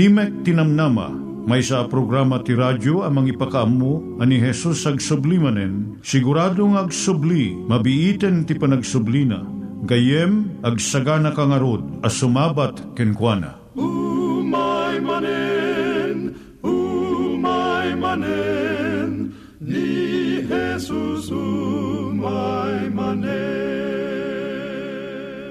Timek Tinamnama, may sa programa ti radyo amang ipakaamu ani Jesus ag sublimanen, siguradong ag subli, mabiiten ti panagsublina, gayem ag sagana kangarod as sumabat kenkwana. umay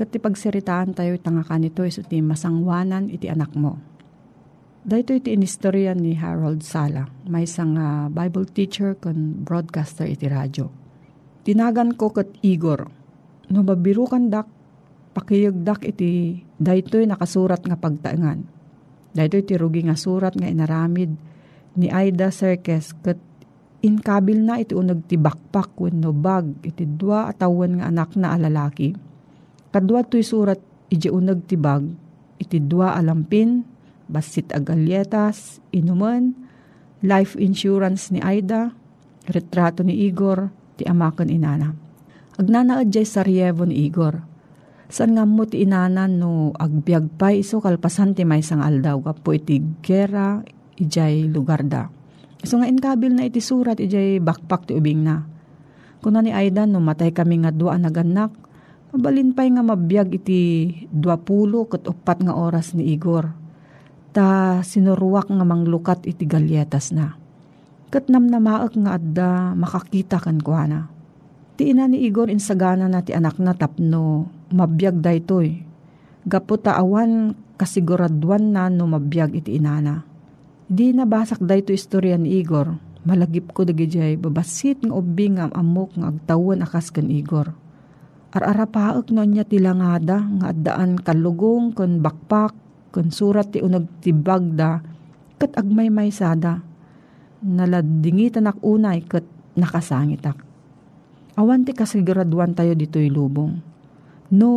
Kat ti pagsiritaan tayo tanga kanito iso ti masangwanan iti anak mo. Dahito iti inistorya ni Harold Sala, may isang uh, Bible teacher kon broadcaster iti radyo. Tinagan ko kat Igor, no mabirukan dak, pakiyagdak iti daytoy nakasurat nga pagtaengan. Daytoy iti rugi nga surat nga inaramid ni Aida Serkes kat inkabil na iti unag ti bakpak wenno bag iti dua atawan nga anak na alalaki. Kadwa to'y surat iti unag ti bag iti dua alampin basit agalyetas, inuman, life insurance ni Aida, retrato ni Igor, ti amakan inana. Agnanaad jay saryevo ni Igor. San nga mo ti inanan no agbyag pa iso kalpasan ti may sang aldaw kapo iti gera ijay lugar da. So nga inkabil na iti surat ijay bakpak ti ubing na. Kuna ni Aida no matay kami nga dua naganak, mabalin pa'y nga mabiyag iti dua pulo kat upat nga oras ni Igor ta sinuruak nga manglukat iti galyetas na. Kat namnamaak nga adda makakita kan kuana. Ti ina ni Igor insagana na ti anak na tapno mabiyag daytoy. Gapo awan kasiguraduan na no mabiyag iti inana. Di nabasak dayto istorya ni Igor. Malagip ko dagijay babasit nga ubing nga amok nga agtawan akas kan Igor. Ar-arapaak no niya tilangada nga addaan kalugong kon bakpak kun surat ti unag ti bagda, kat agmay may sada. Naladingitan ak unay kat nakasangit ak. Awan ti kasiguraduan tayo dito'y lubong. No,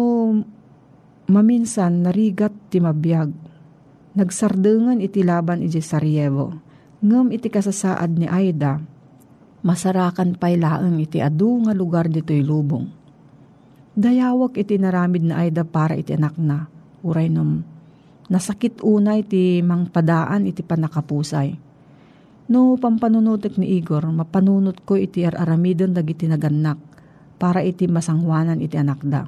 maminsan narigat ti mabiyag. Nagsardengan iti laban iti Sarajevo. Ngam iti kasasaad ni Aida, masarakan pa'y laeng iti adu nga lugar dito'y lubong. Dayawak iti naramid na Aida para iti anak na, uray nom Nasakit unay ti mangpadaan iti panakapusay. No pampanunutek ni Igor, mapanunot ko iti araramidon dagiti naganak para iti masangwanan iti anak da.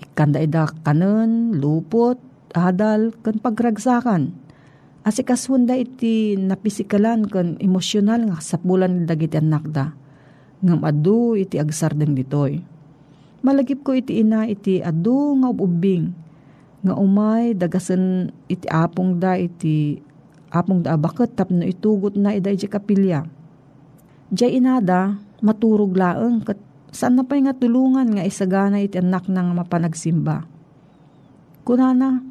Ikanda ida kanon, lupot, adal, kan pagragsakan. Asikaswanda iti napisikalan kan emosyonal nga sapulan dagiti anak da. Ngam adu iti agsardeng ditoy. Malagip ko iti ina iti adu nga ubing nga umay dagasan iti apong da iti apong da bakit tapno itugot na ida iti kapilya. Diyay inada, maturog laeng kat saan na pa nga tulungan nga isagana iti anak nang mapanagsimba. Kunana,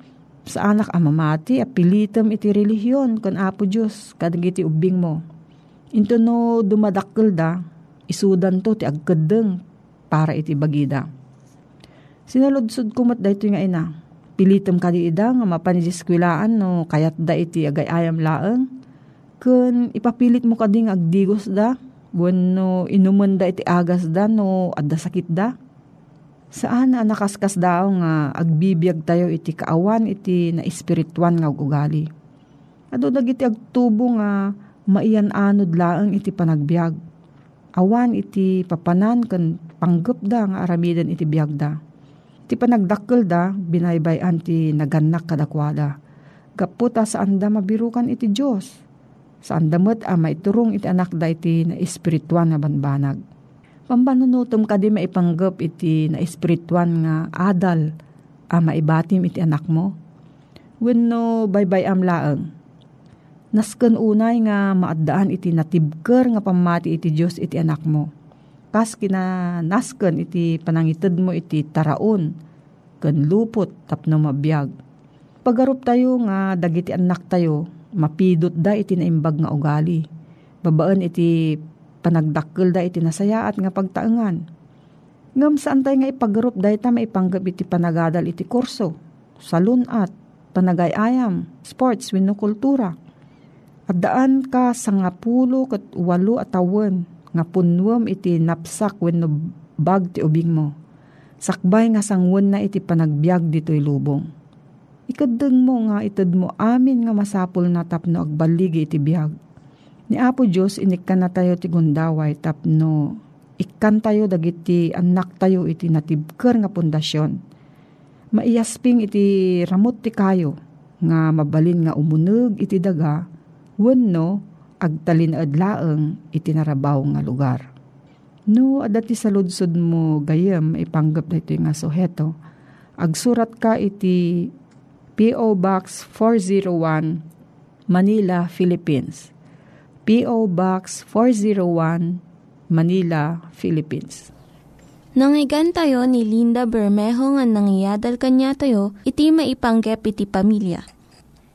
sa anak amamati, apilitam iti relihiyon kan apo Diyos, kadag iti ubing mo. Into no dumadakkel da, isudan to ti agkadeng para iti bagida. Sinaludsod kumat da ito nga ina. Pilitom ka di ida nga mapanidiskulaan no kayat da iti agayayam laeng. Kun ipapilit mo ka ding agdigos da, bueno inuman da iti agas da no adda sakit da. Saan na nakaskas daw nga agbibiyag tayo iti kaawan iti na espirituan nga ugali. Ado dagiti agtubo nga maian anod laang iti panagbiag. Awan iti papanan kan panggap da nga aramidan iti biag da Ti panagdakkel da, binaybayan ti naganak kadakwada. Gaputa sa anda mabirukan iti Diyos. Sa anda met a maiturong iti anak da iti na espirituan nga banbanag. Pambanunutom ka di maipanggap iti na espirituan nga adal a maibatim iti anak mo. Wenno baybay am laeng. Nasken unay nga maaddaan iti natibker nga pamati iti Diyos iti anak mo kas kina nasken iti panangited mo iti taraon ken lupot tapno mabiyag. Pagarup tayo nga dagiti anak tayo mapidot da iti naimbag nga ugali. Babaan iti panagdakkel da iti nasayaat nga pagtaengan. Ngam saan tayo nga ipagarup da ita maipanggap iti panagadal iti kurso, salunat, panagayayam, sports, wino kultura. At daan ka sa nga pulo kat walo atawan nga punwam iti napsak wenno bag ti ubing mo. Sakbay nga sangwan na iti panagbiag dito'y lubong. Ikadeng mo nga itad mo amin nga masapul na tapno agbaligi iti biyag. Ni Apo Diyos inikkan na tayo ti gundaway tapno ikkan tayo dagiti anak tayo iti natibker nga pundasyon. Maiyasping iti ramot ti kayo nga mabalin nga umuneg iti daga wenno agtalin adlaeng iti narabaw nga lugar. No, adati sa ludsod mo gayem ipanggap dito nga suheto. Agsurat ka iti P.O. Box 401 Manila, Philippines. P.O. Box 401 Manila, Philippines. Nangyigan tayo ni Linda Bermejo nga nangyadal kanya tayo, iti maipanggep iti pamilya.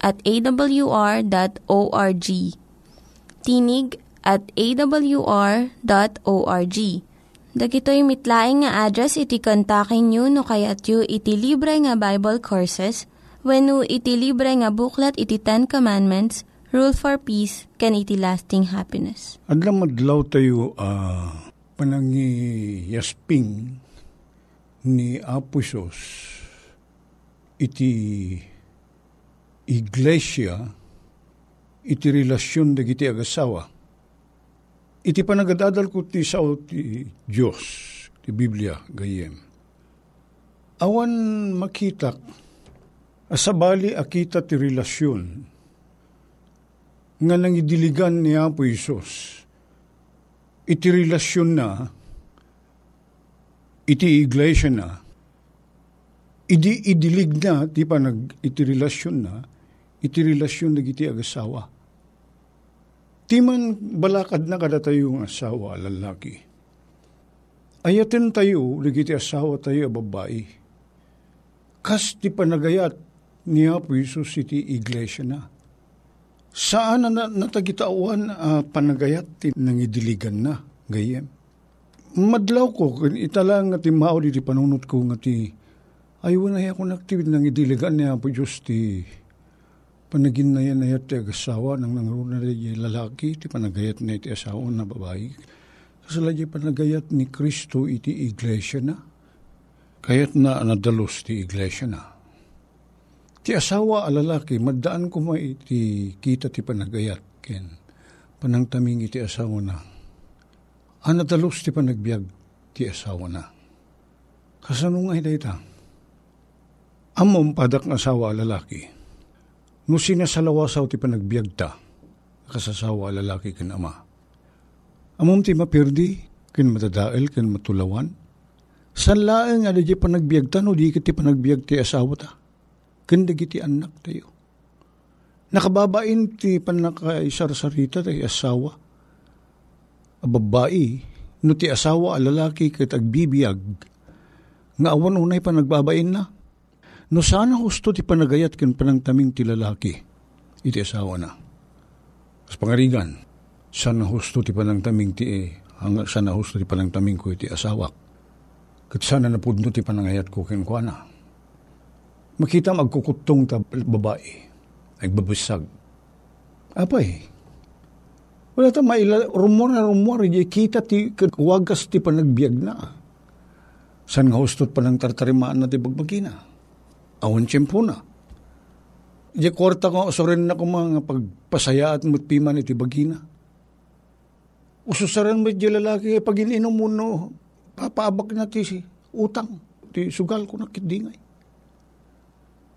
at awr.org. Tinig at awr.org. Dagitoy mitlaing nga address iti kontakin nyo no kayat yu iti libre nga Bible Courses when iti libre nga buklat iti Ten Commandments, Rule for Peace, can iti lasting happiness. Adlam madlaw tayo uh, panangi yasping ni Apusos iti iglesia iti relasyon dagiti agasawa. Iti panagadadal ko ti sao ti Diyos, ti Biblia, gayem. Awan makitak, asabali akita ti relasyon, nga nang idiligan ni Apo Isos, iti relasyon na, iti iglesia na, idi idilig na, ti pa nag, iti relasyon na, iti relasyon na iti agasawa. Ti man balakad na kada tayo ng asawa, lalaki. Ayaten tayo, nagiti asawa tayo, babae. Kas ti panagayat ni Apo Isus iti iglesia na. Saan na natagitawan uh, panagayat ti nangidiligan na, gayem. Madlaw ko, italang nga ti mao di panunot ko nga ti ayaw na ako naktibid nang idiligan niya po Diyos ti panagin na yan ayat ti agasawa nang nangruna di lalaki ti panagayat na iti asawa na babae. Kasala di panagayat ni Kristo iti iglesia na. Kayat na nadalos ti iglesia na. Ti asawa a lalaki, maddaan ko may iti kita ti panagayat. Ken, panangtaming iti asawa na. Anadalos ti panagbiag ti asawa na. Kasanong ay dayta? Amom padak asawa lalaki. No sinasalawasaw ti panagbiag ta, kasasawa lalaki ken ama. Amom ti mapirdi, ken matadael, ken matulawan. San laeng ada di panagbiag no di ti panagbiag ti asawa ta. Ken ti anak tayo. Nakababain ti panakaisar-sarita ti asawa. A babae, no ti asawa a lalaki ket agbibiyag, nga awan unay panagbabain na No sana gusto ti panagayat ken panangtaming ti lalaki, iti asawa na. As pangarigan, sana gusto ti panangtaming ti eh, hanga sana gusto ti panangtaming ko iti asawa. Kat sana napudno ti panangayat ko ken kuana. Makita magkukutong ta babae, nagbabasag. Apay, wala ta maila, rumor na rumor, kita ti wagas ti panagbiag na. San nga hustot pa ng tartarimaan na ti bagbagina awan tiyempo na. Di kwarta ko, sorin na ko mga pagpasaya at mutpiman iti bagina. Ususaran mo di lalaki, eh, pag ininom mo no, papaabak na ti utang, ti sugal ko na kitdingay.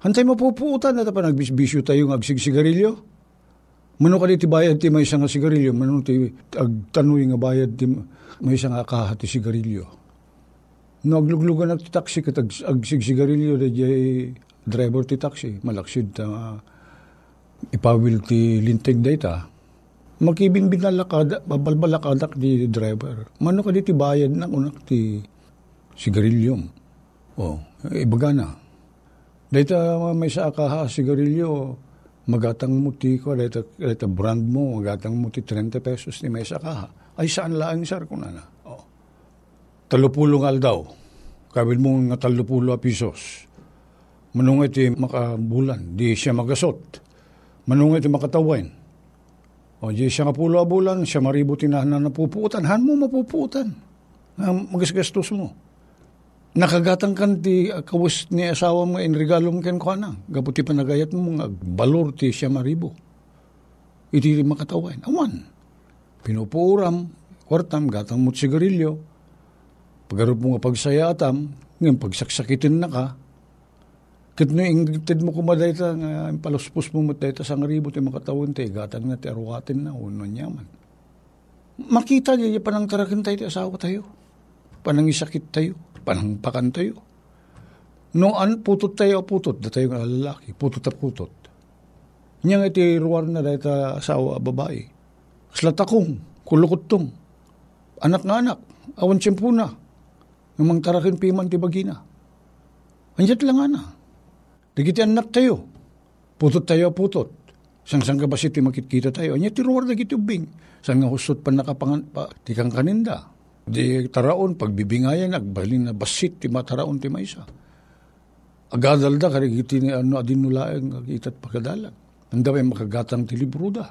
Hantay mapupuutan na pa nagbisbisyo tayo ng agsigsigarilyo. Mano ka ti bayad ti may isang sigarilyo, mano ti agtanoy nga bayad ti may isang akahat ti sigarilyo No, agluglugan ti taxi kat ag, agsigsigarilyo da jay driver ti taxi. Malaksid ta uh, ipawil ti linteg data. Makibinbin na lakada, babalbalakadak di driver. Mano ka di ti bayad na unak ti sigarilyo. O, oh, ibaga na. Dahita may sa akaha sigarilyo, magatang mo ti ko, dahito, dahito brand mo, magatang mo ti 30 pesos ni may saka. Ay saan lang sir ko na na. Oh. Talupulo nga daw. Kabil mo nga talupulo a pisos. Manungay ti makabulan, di siya magasot. Manungay ti makatawain. O di siya nga pulo a bulan, siya maribo tinahanan na pupuutan. Han mo mapupuutan. Magasgastos mo. Nakagatang kan ti kawas ni asawa mo in regalo mo ken ko na. Gaputi panagayat mo nga balor ti siya maribo. Iti makatawain. Awan. Pinupuram, kwartam, gatang mo't sigarilyo. Pagarup mo nga pagsaya atam, ngayon pagsaksakitin na ka, Kat no ingitid mo kumaday ta nga paluspos mo mo dayta sa ngaribo ti makatawon ti gatang na ti arwatin na uno nyaman. Makita niya panang tarakin tayo asawa tayo. Panang isakit tayo. Panang pakan tayo. No an putot tayo putot da tayo nga lalaki. Putot at putot. Niya nga ti ruwar na dahil ta asawa babae. Slatakong, kulukot tong. Anak nga anak, awan tiyempo Namang tarakin piman ti bagina. Anjat lang ana. Dagiti anak tayo. Putot tayo putot. Sang sang kabasit ti makitkita tayo. Anya ti ruwar dagiti ubing. Sang nga husot pa nakapangan pa ti kang kaninda. Di taraon pagbibingayan agbalin na basit ti mataraon ti maysa. Agadal da karigiti ni ano adin nulaeng agitat pagadalan. Ang daway makagatang ti libro da.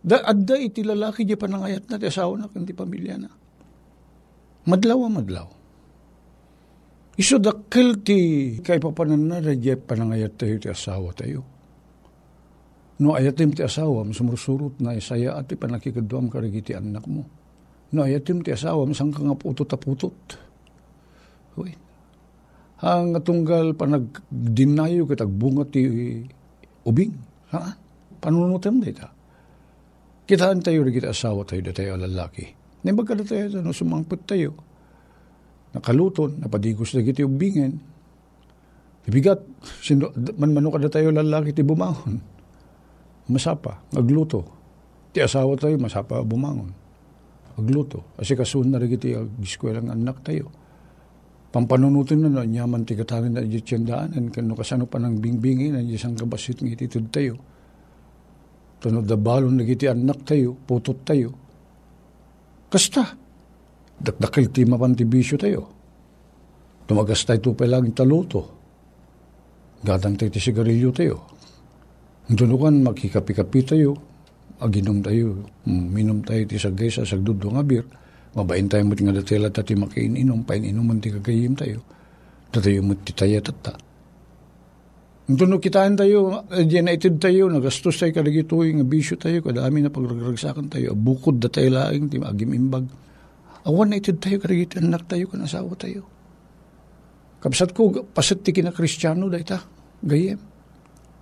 Da adda iti lalaki di panangayat na ti asawa na kanti pamilya na. Madlaw a madlaw. Iso dakil ti kay papanan na radya panangayat tayo ti asawa tayo. No ayatim ti asawa, sumursurot na isaya at panakikadwam karigiti anak mo. No ayatim ti asawa, masang ka nga putot a putot. Uy. Ang tunggal panagdinayo kitagbunga ti ubing. Ha? Panunutem dita. Kitaan tayo rigiti asawa tayo da tayo lalaki. Nibag ka da tayo, no, sumangpot tayo nakaluton, napadigos na kiti ubingen. Ibigat, sino, man mano kada tayo lalaki ti bumangon. Masapa, agluto. Ti asawa tayo, masapa bumangon. Agluto. Kasi kasun na rin ti giskwela ng anak tayo. Pampanunutin na na, nyaman ti katangin na di tiyandaanan, kano kasano pa ng bingbingin, na isang kabasit ng ititid tayo. Tunod da balon na ti anak tayo, putot tayo. Kasta, dakdakil ti mapantibisyo tayo. Tumagas tayo to lang taluto. Gadang tayo ti sigarilyo tayo. Dunukan makikapi-kapi tayo. Aginom tayo. Minom tayo ti sagay sa sagdudo nga bir. Mabain tayo mo ti nga datela tati makiininom. Paininom ti kagayim tayo. Tatayo mo ti taya tata. Tuno kitaan tayo, na itid tayo, nagastos tayo kadagitoy, nga bisyo tayo, kadami na pagragragsakan tayo, bukod da tayo laing, ti agim imbag. Awan na itid tayo, karigit anak tayo, kan asawa tayo. Kapsat ko, pasat ti kina kristyano da ita, gayem.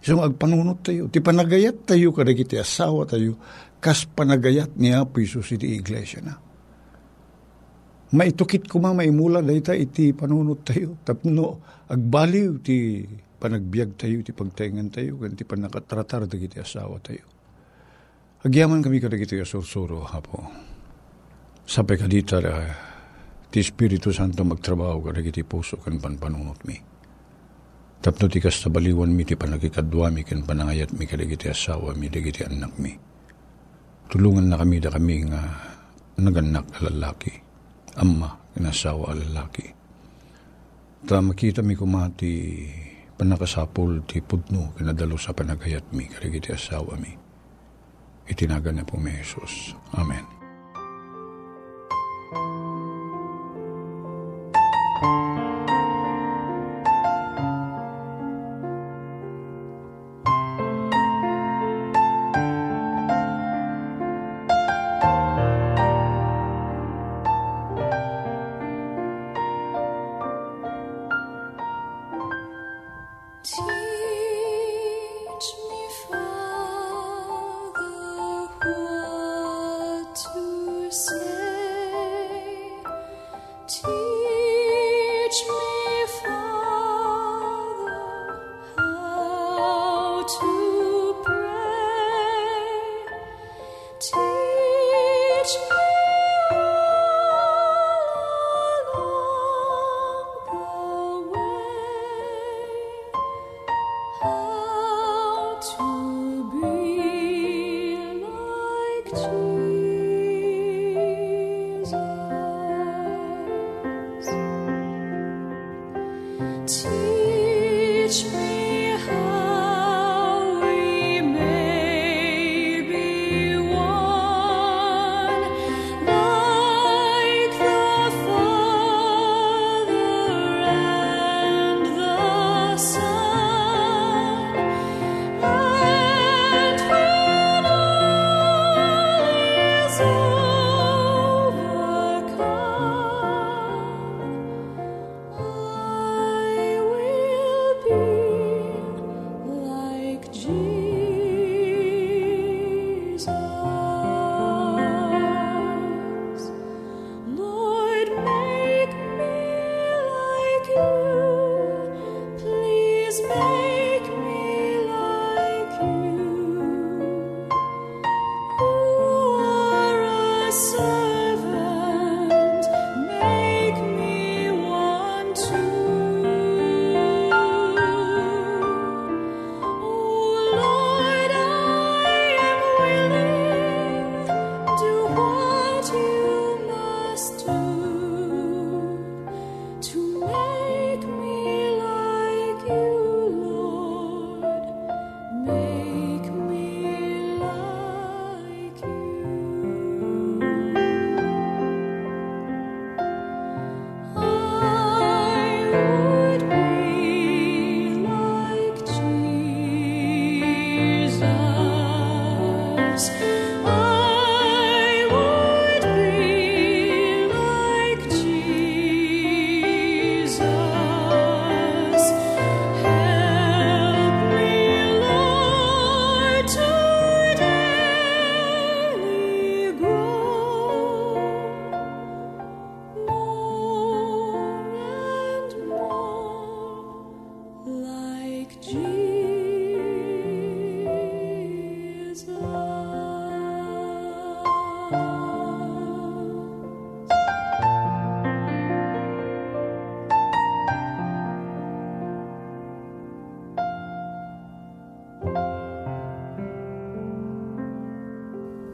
So agpanunot tayo, ti panagayat tayo, karigit ti asawa tayo, kas panagayat niya piso si ti iglesia na. Maitukit ko ma, maimula da ita, iti panunot tayo. Tapno, agbaliw ti panagbiag tayo, ti pagtaingan tayo, kan ti panakatratar da kiti asawa tayo. Agyaman kami kadagiti asursuro, hapo Sapay ka dita, ti Espiritu Santo magtrabaho ka iti puso kan panpanunot mi. Tapno ti kas baliwan mi ti panagikadwa mi kan panangayat mi kadagiti asawa mi, dagiti anak mi. Tulungan na kami da kami nga naganak na lalaki, ama inasawa lalaki. Ta makita mi kumati panakasapol ti pudno kinadalo sa panagayat mi kadagiti asawa mi. Itinagan na po mi Jesus. Amen.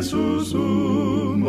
Jesusum